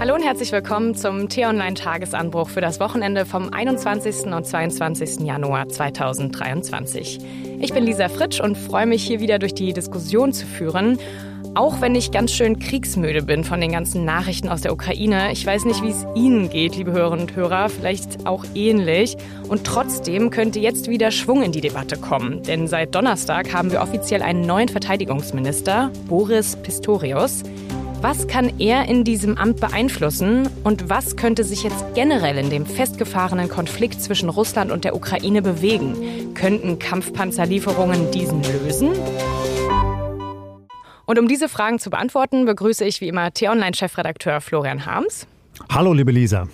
Hallo und herzlich willkommen zum T-Online-Tagesanbruch für das Wochenende vom 21. und 22. Januar 2023. Ich bin Lisa Fritsch und freue mich, hier wieder durch die Diskussion zu führen. Auch wenn ich ganz schön kriegsmüde bin von den ganzen Nachrichten aus der Ukraine. Ich weiß nicht, wie es Ihnen geht, liebe Hörerinnen und Hörer, vielleicht auch ähnlich. Und trotzdem könnte jetzt wieder Schwung in die Debatte kommen. Denn seit Donnerstag haben wir offiziell einen neuen Verteidigungsminister, Boris Pistorius. Was kann er in diesem Amt beeinflussen und was könnte sich jetzt generell in dem festgefahrenen Konflikt zwischen Russland und der Ukraine bewegen? Könnten Kampfpanzerlieferungen diesen lösen? Und um diese Fragen zu beantworten, begrüße ich wie immer T-Online-Chefredakteur Florian Harms. Hallo, liebe Lisa.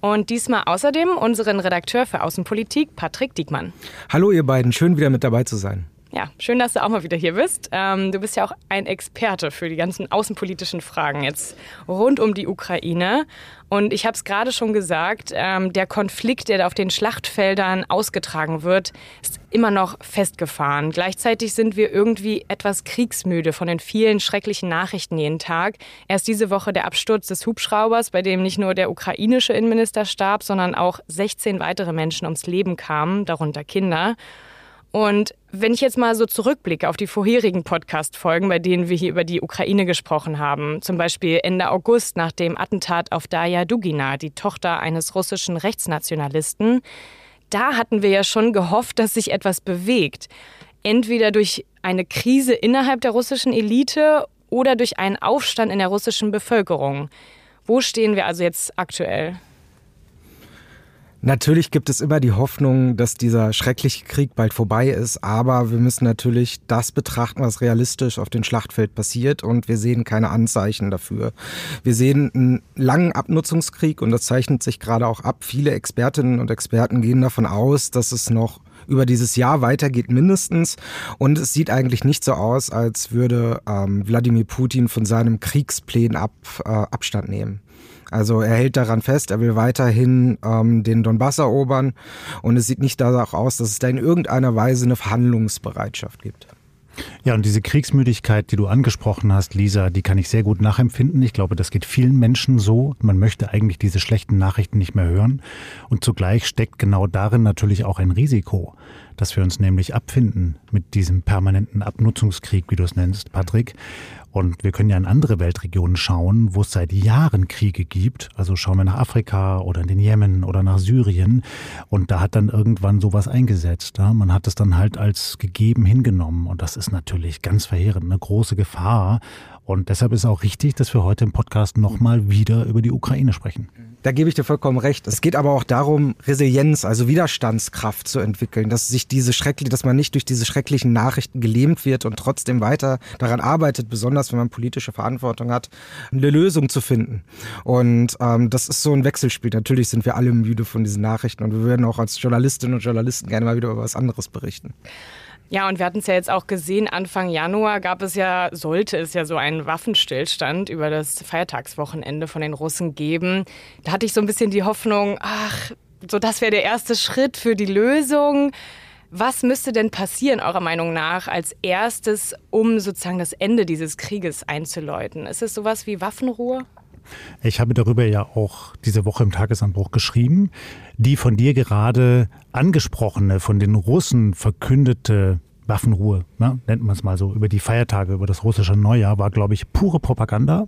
Und diesmal außerdem unseren Redakteur für Außenpolitik, Patrick Diekmann. Hallo, ihr beiden. Schön, wieder mit dabei zu sein. Ja, schön, dass du auch mal wieder hier bist. Ähm, du bist ja auch ein Experte für die ganzen außenpolitischen Fragen jetzt rund um die Ukraine. Und ich habe es gerade schon gesagt, ähm, der Konflikt, der da auf den Schlachtfeldern ausgetragen wird, ist immer noch festgefahren. Gleichzeitig sind wir irgendwie etwas kriegsmüde von den vielen schrecklichen Nachrichten jeden Tag. Erst diese Woche der Absturz des Hubschraubers, bei dem nicht nur der ukrainische Innenminister starb, sondern auch 16 weitere Menschen ums Leben kamen, darunter Kinder. Und wenn ich jetzt mal so zurückblicke auf die vorherigen Podcast-Folgen, bei denen wir hier über die Ukraine gesprochen haben, zum Beispiel Ende August nach dem Attentat auf Daya Dugina, die Tochter eines russischen Rechtsnationalisten, da hatten wir ja schon gehofft, dass sich etwas bewegt. Entweder durch eine Krise innerhalb der russischen Elite oder durch einen Aufstand in der russischen Bevölkerung. Wo stehen wir also jetzt aktuell? Natürlich gibt es immer die Hoffnung, dass dieser schreckliche Krieg bald vorbei ist, aber wir müssen natürlich das betrachten, was realistisch auf dem Schlachtfeld passiert und wir sehen keine Anzeichen dafür. Wir sehen einen langen Abnutzungskrieg und das zeichnet sich gerade auch ab. Viele Expertinnen und Experten gehen davon aus, dass es noch über dieses Jahr weitergeht mindestens. Und es sieht eigentlich nicht so aus, als würde ähm, Wladimir Putin von seinem Kriegsplan ab, äh, Abstand nehmen. Also er hält daran fest, er will weiterhin ähm, den Donbass erobern und es sieht nicht danach aus, dass es da in irgendeiner Weise eine Verhandlungsbereitschaft gibt. Ja, und diese Kriegsmüdigkeit, die du angesprochen hast, Lisa, die kann ich sehr gut nachempfinden. Ich glaube, das geht vielen Menschen so. Man möchte eigentlich diese schlechten Nachrichten nicht mehr hören. Und zugleich steckt genau darin natürlich auch ein Risiko, dass wir uns nämlich abfinden mit diesem permanenten Abnutzungskrieg, wie du es nennst, Patrick. Und wir können ja in andere Weltregionen schauen, wo es seit Jahren Kriege gibt. Also schauen wir nach Afrika oder in den Jemen oder nach Syrien. Und da hat dann irgendwann sowas eingesetzt. Ja? Man hat es dann halt als gegeben hingenommen. Und das ist natürlich ganz verheerend, eine große Gefahr. Und deshalb ist auch richtig, dass wir heute im Podcast nochmal wieder über die Ukraine sprechen. Da gebe ich dir vollkommen recht. Es geht aber auch darum, Resilienz, also Widerstandskraft zu entwickeln, dass sich diese schreckliche, dass man nicht durch diese schrecklichen Nachrichten gelähmt wird und trotzdem weiter daran arbeitet, besonders wenn man politische Verantwortung hat, eine Lösung zu finden. Und ähm, das ist so ein Wechselspiel. Natürlich sind wir alle müde von diesen Nachrichten und wir würden auch als Journalistinnen und Journalisten gerne mal wieder über was anderes berichten. Ja, und wir hatten es ja jetzt auch gesehen, Anfang Januar gab es ja, sollte es ja so einen Waffenstillstand über das Feiertagswochenende von den Russen geben. Da hatte ich so ein bisschen die Hoffnung, ach, so das wäre der erste Schritt für die Lösung. Was müsste denn passieren, eurer Meinung nach, als erstes, um sozusagen das Ende dieses Krieges einzuläuten? Ist es sowas wie Waffenruhe? Ich habe darüber ja auch diese Woche im Tagesanbruch geschrieben. Die von dir gerade angesprochene, von den Russen verkündete Waffenruhe, ne, nennt man es mal so, über die Feiertage, über das russische Neujahr, war, glaube ich, pure Propaganda.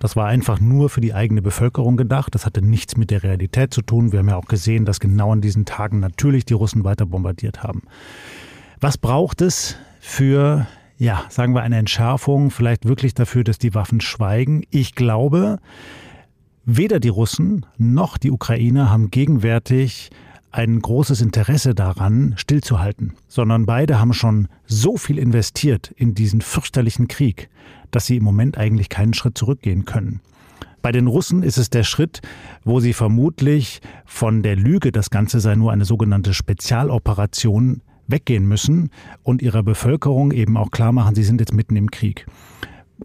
Das war einfach nur für die eigene Bevölkerung gedacht. Das hatte nichts mit der Realität zu tun. Wir haben ja auch gesehen, dass genau an diesen Tagen natürlich die Russen weiter bombardiert haben. Was braucht es für ja, sagen wir eine Entschärfung, vielleicht wirklich dafür, dass die Waffen schweigen. Ich glaube, weder die Russen noch die Ukraine haben gegenwärtig ein großes Interesse daran, stillzuhalten, sondern beide haben schon so viel investiert in diesen fürchterlichen Krieg, dass sie im Moment eigentlich keinen Schritt zurückgehen können. Bei den Russen ist es der Schritt, wo sie vermutlich von der Lüge, das Ganze sei nur eine sogenannte Spezialoperation, weggehen müssen und ihrer Bevölkerung eben auch klar machen, sie sind jetzt mitten im Krieg.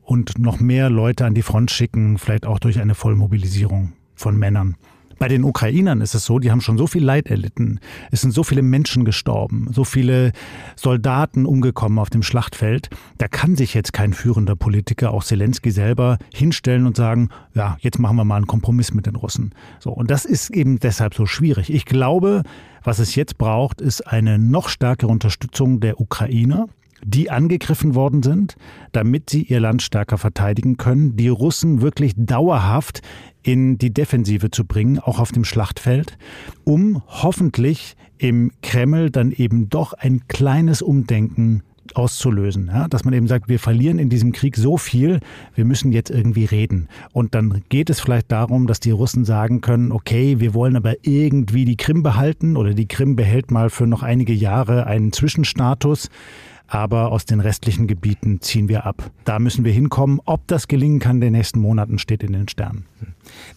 Und noch mehr Leute an die Front schicken, vielleicht auch durch eine Vollmobilisierung von Männern. Bei den Ukrainern ist es so, die haben schon so viel Leid erlitten. Es sind so viele Menschen gestorben, so viele Soldaten umgekommen auf dem Schlachtfeld. Da kann sich jetzt kein führender Politiker, auch Zelensky selber, hinstellen und sagen, ja, jetzt machen wir mal einen Kompromiss mit den Russen. So. Und das ist eben deshalb so schwierig. Ich glaube, was es jetzt braucht, ist eine noch stärkere Unterstützung der Ukrainer die angegriffen worden sind, damit sie ihr Land stärker verteidigen können, die Russen wirklich dauerhaft in die Defensive zu bringen, auch auf dem Schlachtfeld, um hoffentlich im Kreml dann eben doch ein kleines Umdenken auszulösen. Ja? Dass man eben sagt, wir verlieren in diesem Krieg so viel, wir müssen jetzt irgendwie reden. Und dann geht es vielleicht darum, dass die Russen sagen können, okay, wir wollen aber irgendwie die Krim behalten oder die Krim behält mal für noch einige Jahre einen Zwischenstatus aber aus den restlichen Gebieten ziehen wir ab. Da müssen wir hinkommen. Ob das gelingen kann in den nächsten Monaten, steht in den Sternen.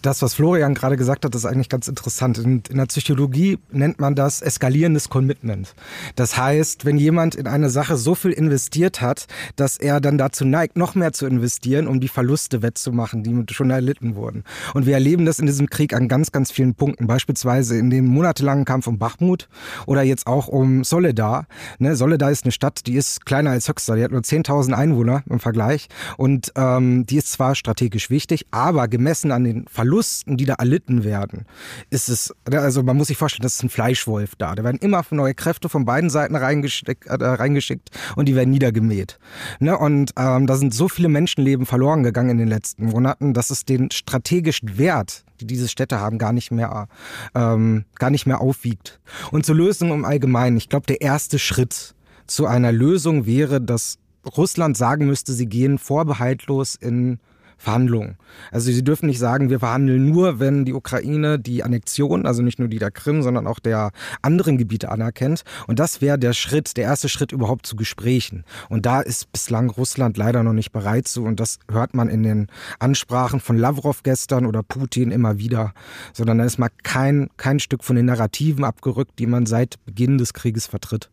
Das, was Florian gerade gesagt hat, ist eigentlich ganz interessant. In, in der Psychologie nennt man das eskalierendes Commitment. Das heißt, wenn jemand in eine Sache so viel investiert hat, dass er dann dazu neigt, noch mehr zu investieren, um die Verluste wettzumachen, die schon erlitten wurden. Und wir erleben das in diesem Krieg an ganz, ganz vielen Punkten. Beispielsweise in dem monatelangen Kampf um Bachmut oder jetzt auch um Soledar. Ne, Soledar ist eine Stadt, die ist kleiner als Höxter. Die hat nur 10.000 Einwohner im Vergleich. Und ähm, die ist zwar strategisch wichtig, aber gemessen an den Verlusten, die da erlitten werden, ist es, also man muss sich vorstellen, das ist ein Fleischwolf da. Da werden immer neue Kräfte von beiden Seiten reingeschickt, äh, reingeschickt und die werden niedergemäht. Ne? Und ähm, da sind so viele Menschenleben verloren gegangen in den letzten Monaten, dass es den strategischen Wert die diese Städte haben, gar nicht mehr, ähm, gar nicht mehr aufwiegt. Und zur Lösung im Allgemeinen, ich glaube, der erste Schritt zu einer Lösung wäre, dass Russland sagen müsste, sie gehen vorbehaltlos in Verhandlungen. Also sie dürfen nicht sagen, wir verhandeln nur, wenn die Ukraine die Annexion, also nicht nur die der Krim, sondern auch der anderen Gebiete anerkennt. Und das wäre der Schritt, der erste Schritt überhaupt zu Gesprächen. Und da ist bislang Russland leider noch nicht bereit zu. Und das hört man in den Ansprachen von Lavrov gestern oder Putin immer wieder. Sondern da ist mal kein, kein Stück von den Narrativen abgerückt, die man seit Beginn des Krieges vertritt.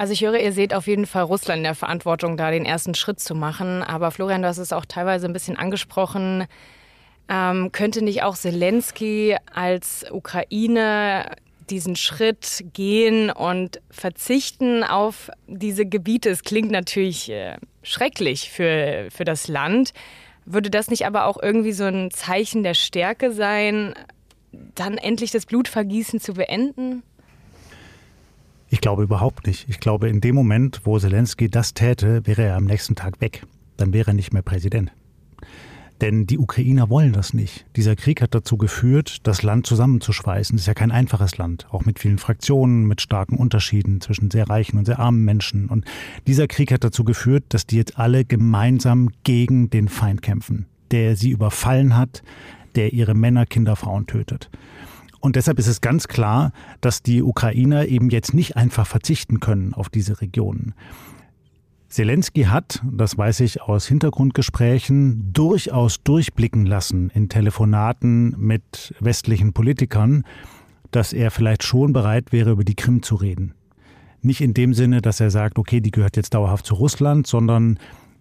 Also ich höre, ihr seht auf jeden Fall Russland in der Verantwortung, da den ersten Schritt zu machen. Aber Florian, du hast es auch teilweise ein bisschen angesprochen. Ähm, könnte nicht auch Zelensky als Ukraine diesen Schritt gehen und verzichten auf diese Gebiete? Es klingt natürlich äh, schrecklich für, für das Land. Würde das nicht aber auch irgendwie so ein Zeichen der Stärke sein, dann endlich das Blutvergießen zu beenden? Ich glaube überhaupt nicht. Ich glaube, in dem Moment, wo Zelensky das täte, wäre er am nächsten Tag weg. Dann wäre er nicht mehr Präsident. Denn die Ukrainer wollen das nicht. Dieser Krieg hat dazu geführt, das Land zusammenzuschweißen. Das ist ja kein einfaches Land, auch mit vielen Fraktionen, mit starken Unterschieden zwischen sehr reichen und sehr armen Menschen. Und dieser Krieg hat dazu geführt, dass die jetzt alle gemeinsam gegen den Feind kämpfen, der sie überfallen hat, der ihre Männer, Kinder, Frauen tötet. Und deshalb ist es ganz klar, dass die Ukrainer eben jetzt nicht einfach verzichten können auf diese Regionen. Zelensky hat, das weiß ich aus Hintergrundgesprächen, durchaus durchblicken lassen in Telefonaten mit westlichen Politikern, dass er vielleicht schon bereit wäre, über die Krim zu reden. Nicht in dem Sinne, dass er sagt, okay, die gehört jetzt dauerhaft zu Russland, sondern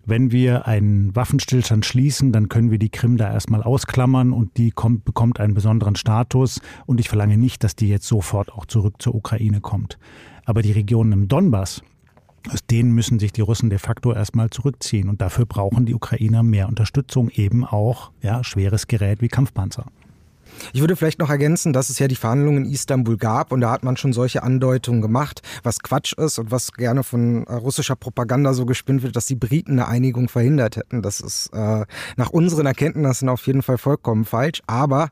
wenn wir einen Waffenstillstand schließen, dann können wir die Krim da erstmal ausklammern und die kommt, bekommt einen besonderen Status. Und ich verlange nicht, dass die jetzt sofort auch zurück zur Ukraine kommt. Aber die Regionen im Donbass, aus denen müssen sich die Russen de facto erstmal zurückziehen. Und dafür brauchen die Ukrainer mehr Unterstützung, eben auch ja, schweres Gerät wie Kampfpanzer. Ich würde vielleicht noch ergänzen, dass es ja die Verhandlungen in Istanbul gab und da hat man schon solche Andeutungen gemacht, was Quatsch ist und was gerne von äh, russischer Propaganda so gespinnt wird, dass die Briten eine Einigung verhindert hätten. Das ist äh, nach unseren Erkenntnissen auf jeden Fall vollkommen falsch. Aber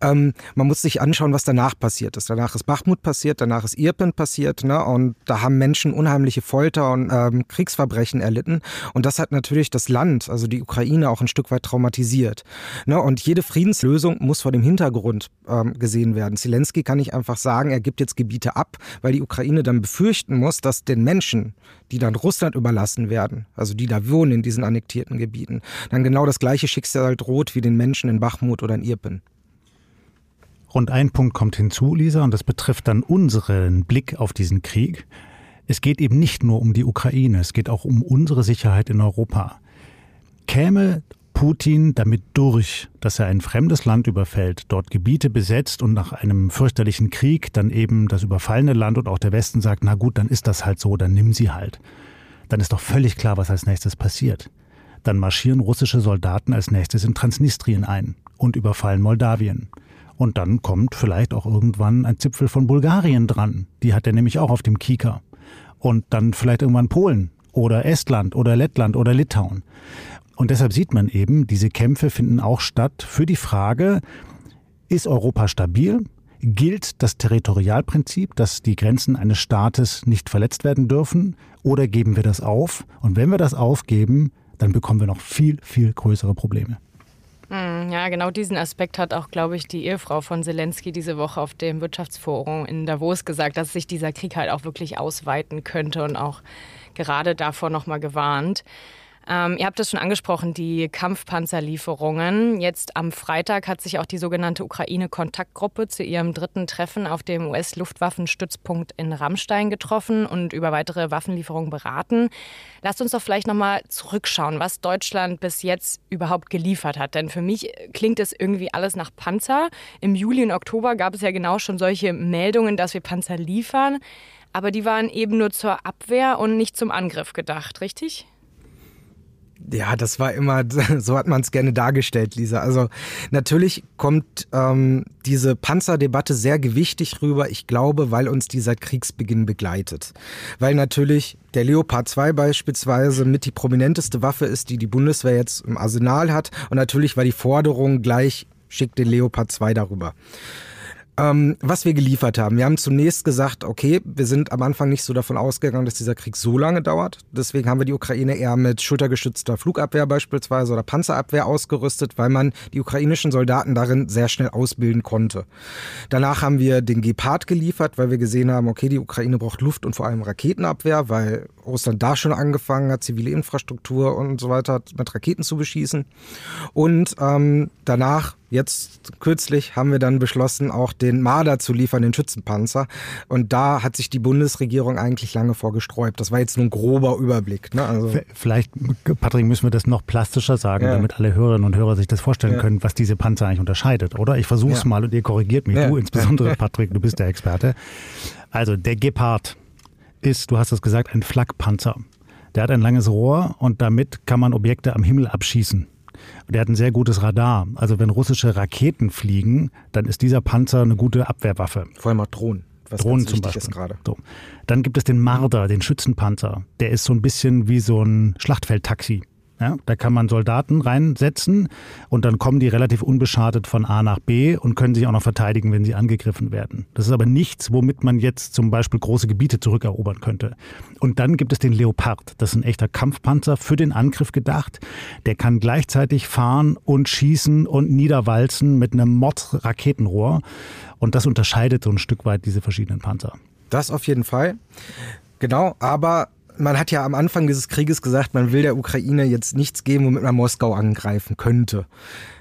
ähm, man muss sich anschauen, was danach passiert ist. Danach ist Bachmut passiert, danach ist Irpin passiert, ne? Und da haben Menschen unheimliche Folter und ähm, Kriegsverbrechen erlitten. Und das hat natürlich das Land, also die Ukraine, auch ein Stück weit traumatisiert. Ne? Und jede Friedenslösung muss vor dem Hintergrund Hintergrund ähm, gesehen werden. Zelensky kann nicht einfach sagen, er gibt jetzt Gebiete ab, weil die Ukraine dann befürchten muss, dass den Menschen, die dann Russland überlassen werden, also die da wohnen in diesen annektierten Gebieten, dann genau das gleiche Schicksal droht wie den Menschen in Bachmut oder in Irpin. Rund ein Punkt kommt hinzu, Lisa, und das betrifft dann unseren Blick auf diesen Krieg. Es geht eben nicht nur um die Ukraine, es geht auch um unsere Sicherheit in Europa. Käme Putin damit durch, dass er ein fremdes Land überfällt, dort Gebiete besetzt und nach einem fürchterlichen Krieg dann eben das überfallene Land und auch der Westen sagt, na gut, dann ist das halt so, dann nimm sie halt. Dann ist doch völlig klar, was als nächstes passiert. Dann marschieren russische Soldaten als nächstes in Transnistrien ein und überfallen Moldawien. Und dann kommt vielleicht auch irgendwann ein Zipfel von Bulgarien dran. Die hat er nämlich auch auf dem Kieker. Und dann vielleicht irgendwann Polen oder Estland oder Lettland oder Litauen. Und deshalb sieht man eben, diese Kämpfe finden auch statt für die Frage, ist Europa stabil? Gilt das Territorialprinzip, dass die Grenzen eines Staates nicht verletzt werden dürfen? Oder geben wir das auf? Und wenn wir das aufgeben, dann bekommen wir noch viel, viel größere Probleme. Hm, ja, genau diesen Aspekt hat auch, glaube ich, die Ehefrau von Zelensky diese Woche auf dem Wirtschaftsforum in Davos gesagt, dass sich dieser Krieg halt auch wirklich ausweiten könnte und auch gerade davor nochmal gewarnt. Ähm, ihr habt es schon angesprochen, die Kampfpanzerlieferungen. Jetzt am Freitag hat sich auch die sogenannte Ukraine-Kontaktgruppe zu ihrem dritten Treffen auf dem US-Luftwaffenstützpunkt in Rammstein getroffen und über weitere Waffenlieferungen beraten. Lasst uns doch vielleicht nochmal zurückschauen, was Deutschland bis jetzt überhaupt geliefert hat. Denn für mich klingt es irgendwie alles nach Panzer. Im Juli und Oktober gab es ja genau schon solche Meldungen, dass wir Panzer liefern. Aber die waren eben nur zur Abwehr und nicht zum Angriff gedacht, richtig? Ja, das war immer, so hat man es gerne dargestellt, Lisa. Also natürlich kommt ähm, diese Panzerdebatte sehr gewichtig rüber, ich glaube, weil uns die seit Kriegsbeginn begleitet. Weil natürlich der Leopard 2 beispielsweise mit die prominenteste Waffe ist, die die Bundeswehr jetzt im Arsenal hat. Und natürlich war die Forderung gleich, schickt den Leopard 2 darüber. Ähm, was wir geliefert haben. Wir haben zunächst gesagt, okay, wir sind am Anfang nicht so davon ausgegangen, dass dieser Krieg so lange dauert. Deswegen haben wir die Ukraine eher mit schultergestützter Flugabwehr beispielsweise oder Panzerabwehr ausgerüstet, weil man die ukrainischen Soldaten darin sehr schnell ausbilden konnte. Danach haben wir den Gepard geliefert, weil wir gesehen haben, okay, die Ukraine braucht Luft- und vor allem Raketenabwehr, weil Russland da schon angefangen hat, zivile Infrastruktur und so weiter mit Raketen zu beschießen. Und ähm, danach Jetzt kürzlich haben wir dann beschlossen, auch den Marder zu liefern, den Schützenpanzer. Und da hat sich die Bundesregierung eigentlich lange vorgesträubt. Das war jetzt nur ein grober Überblick. Ne? Also Vielleicht, Patrick, müssen wir das noch plastischer sagen, ja. damit alle Hörerinnen und Hörer sich das vorstellen ja. können, was diese Panzer eigentlich unterscheidet, oder? Ich versuche es ja. mal und ihr korrigiert mich. Du insbesondere, Patrick, du bist der Experte. Also der Gepard ist, du hast es gesagt, ein Flakpanzer. Der hat ein langes Rohr und damit kann man Objekte am Himmel abschießen. Der hat ein sehr gutes Radar. Also wenn russische Raketen fliegen, dann ist dieser Panzer eine gute Abwehrwaffe. Vor allem auch Drohnen. Was Drohnen zum Beispiel. So. Dann gibt es den Marder, den Schützenpanzer. Der ist so ein bisschen wie so ein Schlachtfeldtaxi. Ja, da kann man Soldaten reinsetzen und dann kommen die relativ unbeschadet von A nach B und können sich auch noch verteidigen, wenn sie angegriffen werden. Das ist aber nichts, womit man jetzt zum Beispiel große Gebiete zurückerobern könnte. Und dann gibt es den Leopard. Das ist ein echter Kampfpanzer für den Angriff gedacht. Der kann gleichzeitig fahren und schießen und niederwalzen mit einem Mod-Raketenrohr. Und das unterscheidet so ein Stück weit diese verschiedenen Panzer. Das auf jeden Fall. Genau, aber man hat ja am Anfang dieses Krieges gesagt, man will der Ukraine jetzt nichts geben, womit man Moskau angreifen könnte.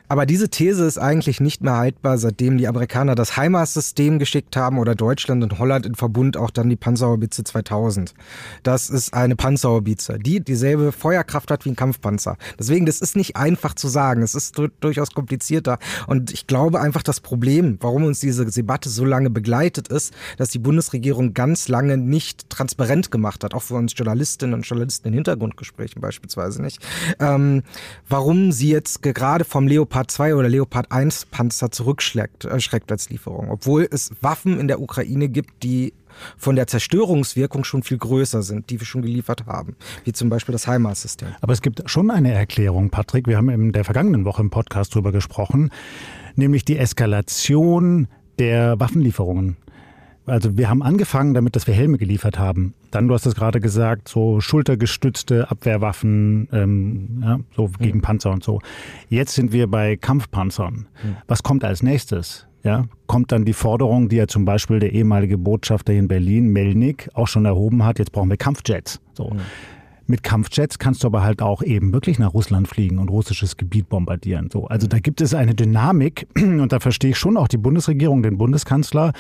Aber diese These ist eigentlich nicht mehr haltbar, seitdem die Amerikaner das HIMARS-System geschickt haben oder Deutschland und Holland in Verbund auch dann die Panzerhaubitze 2000. Das ist eine Panzerhaubitze, die dieselbe Feuerkraft hat wie ein Kampfpanzer. Deswegen, das ist nicht einfach zu sagen. Es ist durchaus komplizierter. Und ich glaube einfach, das Problem, warum uns diese Debatte so lange begleitet ist, dass die Bundesregierung ganz lange nicht transparent gemacht hat, auch für uns Journalistinnen und Journalisten in Hintergrundgesprächen beispielsweise nicht, ähm, warum sie jetzt gerade vom Leopard Leopard 2 oder Leopard 1 Panzer zurückschreckt äh, als Lieferung. Obwohl es Waffen in der Ukraine gibt, die von der Zerstörungswirkung schon viel größer sind, die wir schon geliefert haben, wie zum Beispiel das HIMARS-System. Aber es gibt schon eine Erklärung, Patrick. Wir haben in der vergangenen Woche im Podcast darüber gesprochen, nämlich die Eskalation der Waffenlieferungen. Also wir haben angefangen damit, dass wir Helme geliefert haben. Dann, du hast es gerade gesagt, so schultergestützte Abwehrwaffen, ähm, ja, so gegen mhm. Panzer und so. Jetzt sind wir bei Kampfpanzern. Mhm. Was kommt als nächstes? Ja, kommt dann die Forderung, die ja zum Beispiel der ehemalige Botschafter in Berlin, Melnik, auch schon erhoben hat, jetzt brauchen wir Kampfjets. So. Mhm. Mit Kampfjets kannst du aber halt auch eben wirklich nach Russland fliegen und russisches Gebiet bombardieren. So, also da gibt es eine Dynamik und da verstehe ich schon auch die Bundesregierung, den Bundeskanzler,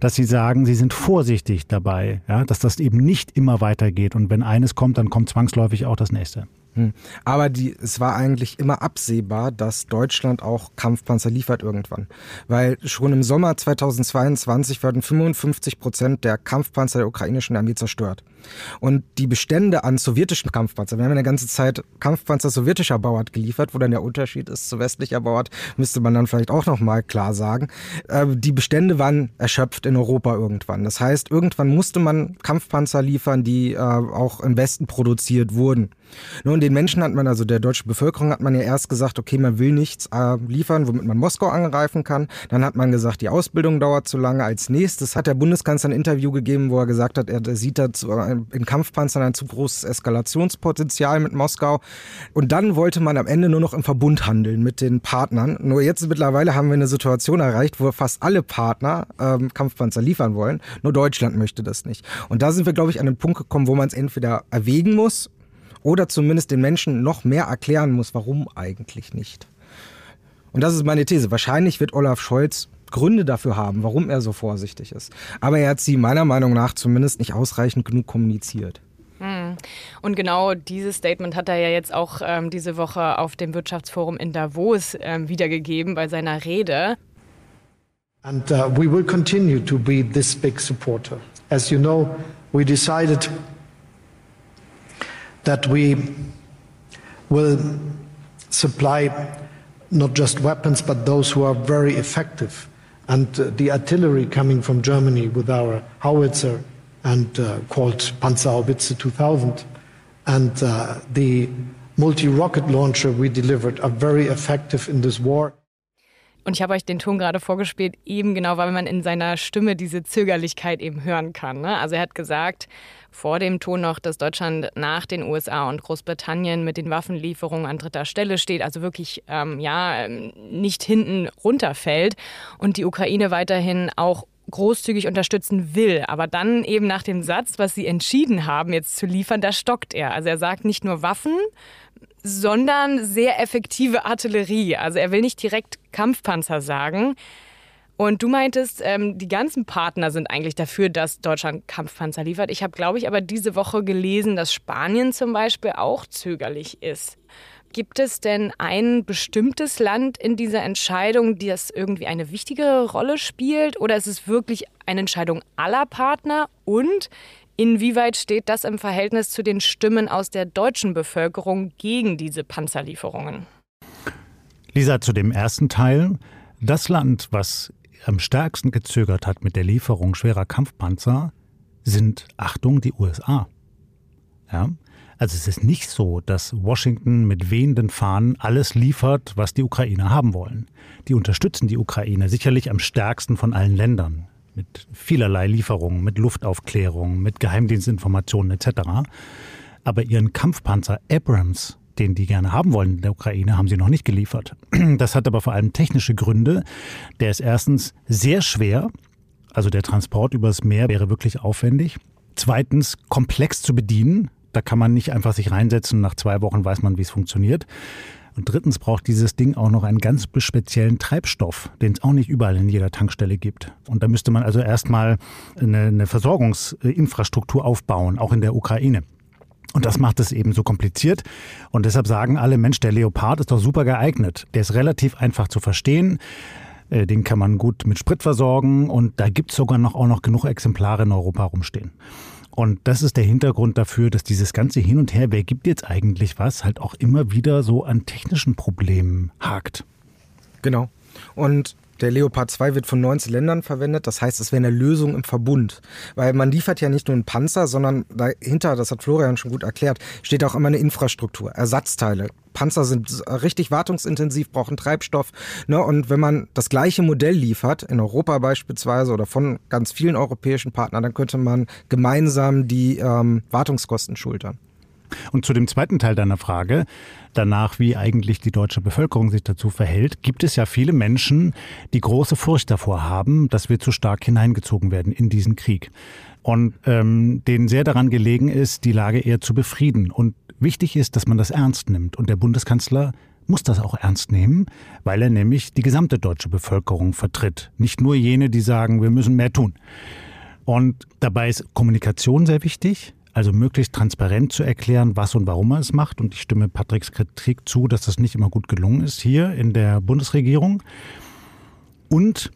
dass sie sagen, sie sind vorsichtig dabei, ja, dass das eben nicht immer weitergeht und wenn eines kommt, dann kommt zwangsläufig auch das nächste. Hm. Aber die, es war eigentlich immer absehbar, dass Deutschland auch Kampfpanzer liefert irgendwann. Weil schon im Sommer 2022 werden 55 Prozent der Kampfpanzer der ukrainischen Armee zerstört. Und die Bestände an sowjetischen Kampfpanzern, wir haben eine ganze Zeit Kampfpanzer sowjetischer Bauart geliefert, wo dann der Unterschied ist zu westlicher Bauart, müsste man dann vielleicht auch nochmal klar sagen. Äh, die Bestände waren erschöpft in Europa irgendwann. Das heißt, irgendwann musste man Kampfpanzer liefern, die äh, auch im Westen produziert wurden. Nun, den Menschen hat man, also der deutschen Bevölkerung hat man ja erst gesagt, okay, man will nichts äh, liefern, womit man Moskau angreifen kann. Dann hat man gesagt, die Ausbildung dauert zu lange. Als nächstes hat der Bundeskanzler ein Interview gegeben, wo er gesagt hat, er, sieht da äh, in Kampfpanzern ein zu großes Eskalationspotenzial mit Moskau. Und dann wollte man am Ende nur noch im Verbund handeln mit den Partnern. Nur jetzt mittlerweile haben wir eine Situation erreicht, wo fast alle Partner ähm, Kampfpanzer liefern wollen. Nur Deutschland möchte das nicht. Und da sind wir, glaube ich, an den Punkt gekommen, wo man es entweder erwägen muss oder zumindest den Menschen noch mehr erklären muss, warum eigentlich nicht. Und das ist meine These. Wahrscheinlich wird Olaf Scholz Gründe dafür haben, warum er so vorsichtig ist. Aber er hat sie meiner Meinung nach zumindest nicht ausreichend genug kommuniziert. Hm. Und genau dieses Statement hat er ja jetzt auch ähm, diese Woche auf dem Wirtschaftsforum in Davos ähm, wiedergegeben bei seiner Rede. And uh, we will continue to be this big supporter. As you know, we decided that we will supply not just weapons, but those who are very effective. And uh, the artillery coming from Germany with our howitzer and uh, called Panzerhaubitze 2000 and uh, the multi-rocket launcher we delivered are very effective in this war. Und ich habe euch den Ton gerade vorgespielt, eben genau, weil man in seiner Stimme diese Zögerlichkeit eben hören kann. Ne? Also er hat gesagt, vor dem Ton noch, dass Deutschland nach den USA und Großbritannien mit den Waffenlieferungen an dritter Stelle steht, also wirklich ähm, ja nicht hinten runterfällt und die Ukraine weiterhin auch großzügig unterstützen will. Aber dann eben nach dem Satz, was sie entschieden haben, jetzt zu liefern, da stockt er. Also er sagt nicht nur Waffen, sondern sehr effektive Artillerie. Also er will nicht direkt Kampfpanzer sagen. Und du meintest, ähm, die ganzen Partner sind eigentlich dafür, dass Deutschland Kampfpanzer liefert. Ich habe, glaube ich, aber diese Woche gelesen, dass Spanien zum Beispiel auch zögerlich ist. Gibt es denn ein bestimmtes Land in dieser Entscheidung, das irgendwie eine wichtigere Rolle spielt? Oder ist es wirklich eine Entscheidung aller Partner? Und Inwieweit steht das im Verhältnis zu den Stimmen aus der deutschen Bevölkerung gegen diese Panzerlieferungen? Lisa, zu dem ersten Teil. Das Land, was am stärksten gezögert hat mit der Lieferung schwerer Kampfpanzer, sind, Achtung, die USA. Ja? Also es ist nicht so, dass Washington mit wehenden Fahnen alles liefert, was die Ukrainer haben wollen. Die unterstützen die Ukraine sicherlich am stärksten von allen Ländern mit vielerlei Lieferungen, mit Luftaufklärung, mit Geheimdienstinformationen etc. Aber ihren Kampfpanzer Abrams, den die gerne haben wollen in der Ukraine, haben sie noch nicht geliefert. Das hat aber vor allem technische Gründe. Der ist erstens sehr schwer, also der Transport übers Meer wäre wirklich aufwendig. Zweitens komplex zu bedienen. Da kann man nicht einfach sich reinsetzen und nach zwei Wochen weiß man, wie es funktioniert. Und drittens braucht dieses Ding auch noch einen ganz speziellen Treibstoff, den es auch nicht überall in jeder Tankstelle gibt. Und da müsste man also erstmal eine, eine Versorgungsinfrastruktur aufbauen, auch in der Ukraine. Und das macht es eben so kompliziert. Und deshalb sagen alle, Mensch, der Leopard ist doch super geeignet. Der ist relativ einfach zu verstehen. Äh, den kann man gut mit Sprit versorgen und da gibt es sogar noch auch noch genug Exemplare in Europa rumstehen. Und das ist der Hintergrund dafür, dass dieses ganze Hin und Her, wer gibt jetzt eigentlich was, halt auch immer wieder so an technischen Problemen hakt. Genau. Und der Leopard 2 wird von 19 Ländern verwendet. Das heißt, es wäre eine Lösung im Verbund. Weil man liefert ja nicht nur einen Panzer, sondern dahinter, das hat Florian schon gut erklärt, steht auch immer eine Infrastruktur, Ersatzteile. Panzer sind richtig wartungsintensiv, brauchen Treibstoff. Ne? Und wenn man das gleiche Modell liefert, in Europa beispielsweise oder von ganz vielen europäischen Partnern, dann könnte man gemeinsam die ähm, Wartungskosten schultern. Und zu dem zweiten Teil deiner Frage, danach, wie eigentlich die deutsche Bevölkerung sich dazu verhält, gibt es ja viele Menschen, die große Furcht davor haben, dass wir zu stark hineingezogen werden in diesen Krieg. Und ähm, denen sehr daran gelegen ist, die Lage eher zu befrieden. Und wichtig ist, dass man das ernst nimmt. Und der Bundeskanzler muss das auch ernst nehmen, weil er nämlich die gesamte deutsche Bevölkerung vertritt. Nicht nur jene, die sagen, wir müssen mehr tun. Und dabei ist Kommunikation sehr wichtig also möglichst transparent zu erklären, was und warum er es macht. Und ich stimme Patricks Kritik zu, dass das nicht immer gut gelungen ist hier in der Bundesregierung. Und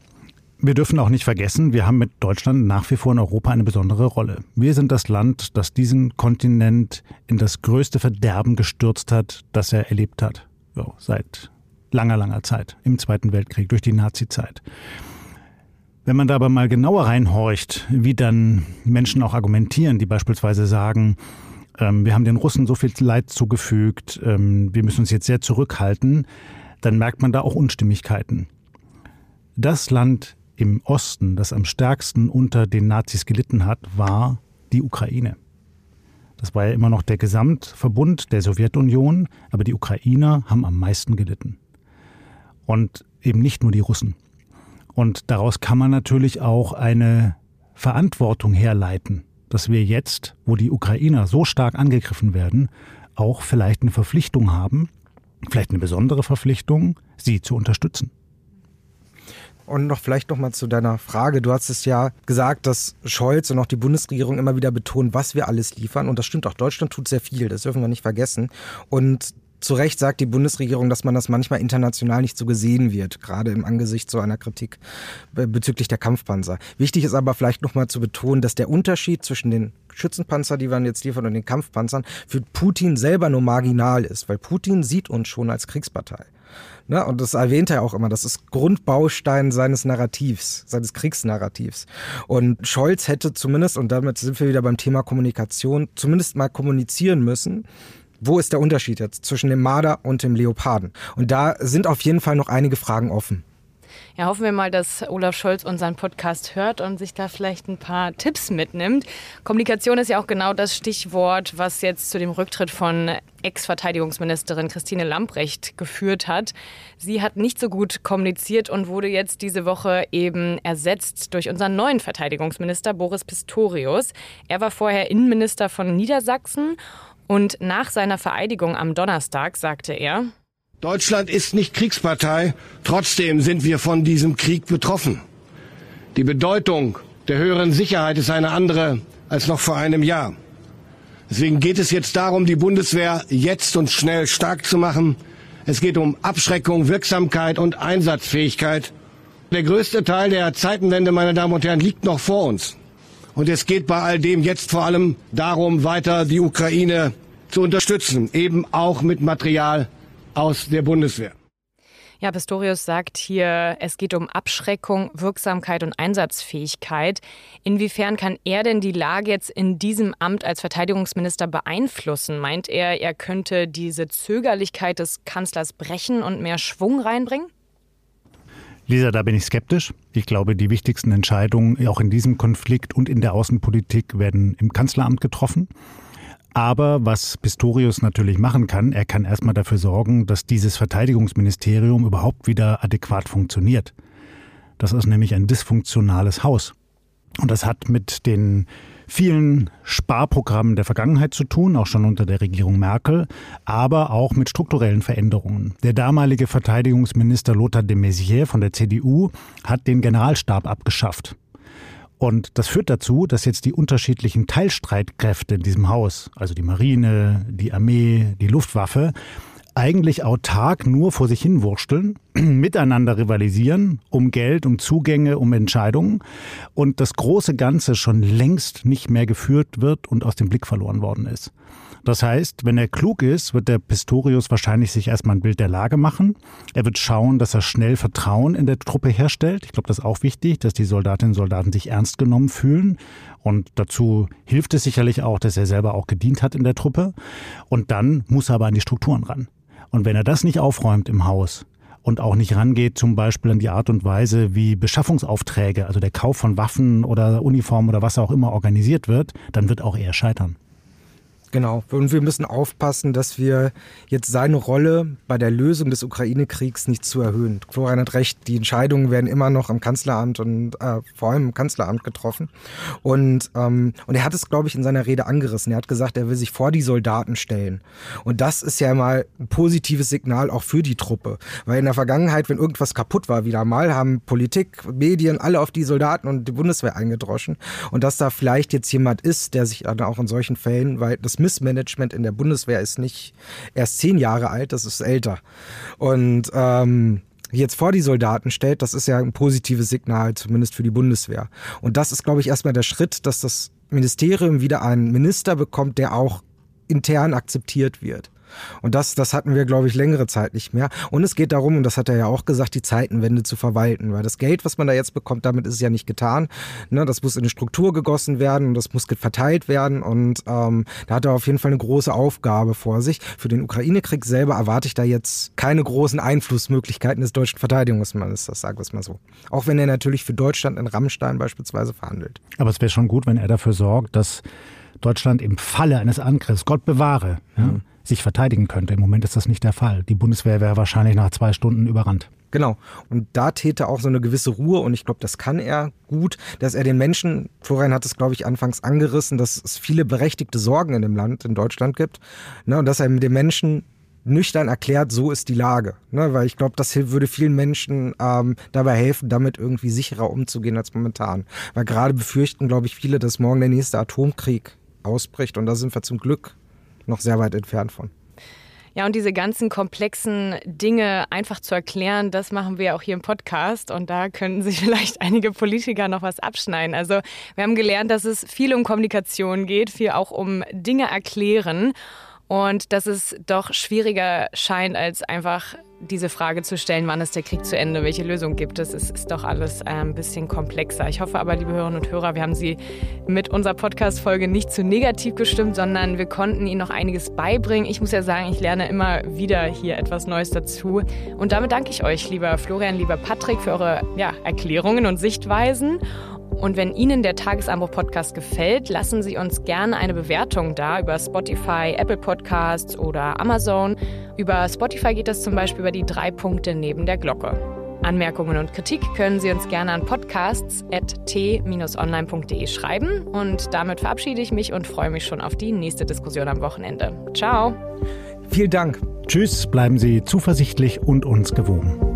wir dürfen auch nicht vergessen, wir haben mit Deutschland nach wie vor in Europa eine besondere Rolle. Wir sind das Land, das diesen Kontinent in das größte Verderben gestürzt hat, das er erlebt hat. So, seit langer, langer Zeit, im Zweiten Weltkrieg, durch die Nazizeit. Wenn man da aber mal genauer reinhorcht, wie dann Menschen auch argumentieren, die beispielsweise sagen, ähm, wir haben den Russen so viel Leid zugefügt, ähm, wir müssen uns jetzt sehr zurückhalten, dann merkt man da auch Unstimmigkeiten. Das Land im Osten, das am stärksten unter den Nazis gelitten hat, war die Ukraine. Das war ja immer noch der Gesamtverbund der Sowjetunion, aber die Ukrainer haben am meisten gelitten. Und eben nicht nur die Russen. Und daraus kann man natürlich auch eine Verantwortung herleiten, dass wir jetzt, wo die Ukrainer so stark angegriffen werden, auch vielleicht eine Verpflichtung haben, vielleicht eine besondere Verpflichtung, sie zu unterstützen. Und noch vielleicht noch mal zu deiner Frage. Du hast es ja gesagt, dass Scholz und auch die Bundesregierung immer wieder betonen, was wir alles liefern. Und das stimmt auch. Deutschland tut sehr viel. Das dürfen wir nicht vergessen. Und zu Recht sagt die Bundesregierung, dass man das manchmal international nicht so gesehen wird, gerade im Angesicht so einer Kritik bezüglich der Kampfpanzer. Wichtig ist aber vielleicht nochmal zu betonen, dass der Unterschied zwischen den Schützenpanzer, die wir jetzt liefern, und den Kampfpanzern für Putin selber nur marginal ist, weil Putin sieht uns schon als Kriegspartei. Ne? Und das erwähnt er auch immer. Das ist Grundbaustein seines Narrativs, seines Kriegsnarrativs. Und Scholz hätte zumindest, und damit sind wir wieder beim Thema Kommunikation, zumindest mal kommunizieren müssen, wo ist der Unterschied jetzt zwischen dem Marder und dem Leoparden? Und da sind auf jeden Fall noch einige Fragen offen. Ja, hoffen wir mal, dass Olaf Scholz unseren Podcast hört und sich da vielleicht ein paar Tipps mitnimmt. Kommunikation ist ja auch genau das Stichwort, was jetzt zu dem Rücktritt von Ex-Verteidigungsministerin Christine Lamprecht geführt hat. Sie hat nicht so gut kommuniziert und wurde jetzt diese Woche eben ersetzt durch unseren neuen Verteidigungsminister Boris Pistorius. Er war vorher Innenminister von Niedersachsen und nach seiner Vereidigung am Donnerstag sagte er, Deutschland ist nicht Kriegspartei, trotzdem sind wir von diesem Krieg betroffen. Die Bedeutung der höheren Sicherheit ist eine andere als noch vor einem Jahr. Deswegen geht es jetzt darum, die Bundeswehr jetzt und schnell stark zu machen. Es geht um Abschreckung, Wirksamkeit und Einsatzfähigkeit. Der größte Teil der Zeitenwende, meine Damen und Herren, liegt noch vor uns. Und es geht bei all dem jetzt vor allem darum, weiter die Ukraine zu unterstützen, eben auch mit Material aus der Bundeswehr. Ja, Pistorius sagt hier, es geht um Abschreckung, Wirksamkeit und Einsatzfähigkeit. Inwiefern kann er denn die Lage jetzt in diesem Amt als Verteidigungsminister beeinflussen? Meint er, er könnte diese Zögerlichkeit des Kanzlers brechen und mehr Schwung reinbringen? Lisa, da bin ich skeptisch. Ich glaube, die wichtigsten Entscheidungen auch in diesem Konflikt und in der Außenpolitik werden im Kanzleramt getroffen. Aber was Pistorius natürlich machen kann, er kann erstmal dafür sorgen, dass dieses Verteidigungsministerium überhaupt wieder adäquat funktioniert. Das ist nämlich ein dysfunktionales Haus. Und das hat mit den vielen Sparprogrammen der Vergangenheit zu tun, auch schon unter der Regierung Merkel, aber auch mit strukturellen Veränderungen. Der damalige Verteidigungsminister Lothar de Maizière von der CDU hat den Generalstab abgeschafft. Und das führt dazu, dass jetzt die unterschiedlichen Teilstreitkräfte in diesem Haus, also die Marine, die Armee, die Luftwaffe, eigentlich autark nur vor sich hin wursteln, miteinander rivalisieren, um Geld, um Zugänge, um Entscheidungen und das große Ganze schon längst nicht mehr geführt wird und aus dem Blick verloren worden ist. Das heißt, wenn er klug ist, wird der Pistorius wahrscheinlich sich erstmal ein Bild der Lage machen. Er wird schauen, dass er schnell Vertrauen in der Truppe herstellt. Ich glaube, das ist auch wichtig, dass die Soldatinnen und Soldaten sich ernst genommen fühlen. Und dazu hilft es sicherlich auch, dass er selber auch gedient hat in der Truppe. Und dann muss er aber an die Strukturen ran. Und wenn er das nicht aufräumt im Haus, und auch nicht rangeht, zum Beispiel an die Art und Weise, wie Beschaffungsaufträge, also der Kauf von Waffen oder Uniformen oder was auch immer organisiert wird, dann wird auch er scheitern. Genau. Und wir müssen aufpassen, dass wir jetzt seine Rolle bei der Lösung des Ukraine-Kriegs nicht zu erhöhen. Florian hat recht, die Entscheidungen werden immer noch im Kanzleramt und äh, vor allem im Kanzleramt getroffen. Und, ähm, und er hat es, glaube ich, in seiner Rede angerissen. Er hat gesagt, er will sich vor die Soldaten stellen. Und das ist ja mal ein positives Signal auch für die Truppe. Weil in der Vergangenheit, wenn irgendwas kaputt war, wieder mal, haben Politik, Medien alle auf die Soldaten und die Bundeswehr eingedroschen. Und dass da vielleicht jetzt jemand ist, der sich dann auch in solchen Fällen, weil das Missmanagement in der Bundeswehr ist nicht erst zehn Jahre alt, das ist älter. Und ähm, jetzt vor die Soldaten stellt, das ist ja ein positives Signal, zumindest für die Bundeswehr. Und das ist, glaube ich, erstmal der Schritt, dass das Ministerium wieder einen Minister bekommt, der auch intern akzeptiert wird. Und das, das hatten wir, glaube ich, längere Zeit nicht mehr. Und es geht darum, und das hat er ja auch gesagt, die Zeitenwende zu verwalten. Weil das Geld, was man da jetzt bekommt, damit ist es ja nicht getan. Ne, das muss in eine Struktur gegossen werden und das muss verteilt werden. Und ähm, da hat er auf jeden Fall eine große Aufgabe vor sich. Für den Ukraine-Krieg selber erwarte ich da jetzt keine großen Einflussmöglichkeiten des deutschen Verteidigungsministers, sagen wir es mal so. Auch wenn er natürlich für Deutschland in Rammstein beispielsweise verhandelt. Aber es wäre schon gut, wenn er dafür sorgt, dass Deutschland im Falle eines Angriffs, Gott bewahre, ja, mhm sich verteidigen könnte. Im Moment ist das nicht der Fall. Die Bundeswehr wäre wahrscheinlich nach zwei Stunden überrannt. Genau. Und da täte auch so eine gewisse Ruhe, und ich glaube, das kann er gut, dass er den Menschen, Florian hat es, glaube ich, anfangs angerissen, dass es viele berechtigte Sorgen in dem Land, in Deutschland gibt, ne, und dass er mit den Menschen nüchtern erklärt, so ist die Lage. Ne, weil ich glaube, das würde vielen Menschen ähm, dabei helfen, damit irgendwie sicherer umzugehen als momentan. Weil gerade befürchten, glaube ich, viele, dass morgen der nächste Atomkrieg ausbricht. Und da sind wir zum Glück noch sehr weit entfernt von. Ja, und diese ganzen komplexen Dinge einfach zu erklären, das machen wir auch hier im Podcast. Und da können sich vielleicht einige Politiker noch was abschneiden. Also wir haben gelernt, dass es viel um Kommunikation geht, viel auch um Dinge erklären und dass es doch schwieriger scheint, als einfach diese Frage zu stellen, wann ist der Krieg zu Ende, welche Lösung gibt es, es ist doch alles ein bisschen komplexer. Ich hoffe aber, liebe Hörerinnen und Hörer, wir haben Sie mit unserer Podcast-Folge nicht zu negativ gestimmt, sondern wir konnten Ihnen noch einiges beibringen. Ich muss ja sagen, ich lerne immer wieder hier etwas Neues dazu. Und damit danke ich euch, lieber Florian, lieber Patrick, für eure ja, Erklärungen und Sichtweisen. Und wenn Ihnen der Tagesanbruch-Podcast gefällt, lassen Sie uns gerne eine Bewertung da über Spotify, Apple Podcasts oder Amazon. Über Spotify geht das zum Beispiel über die drei Punkte neben der Glocke. Anmerkungen und Kritik können Sie uns gerne an podcasts.t-online.de schreiben. Und damit verabschiede ich mich und freue mich schon auf die nächste Diskussion am Wochenende. Ciao. Vielen Dank. Tschüss, bleiben Sie zuversichtlich und uns gewogen.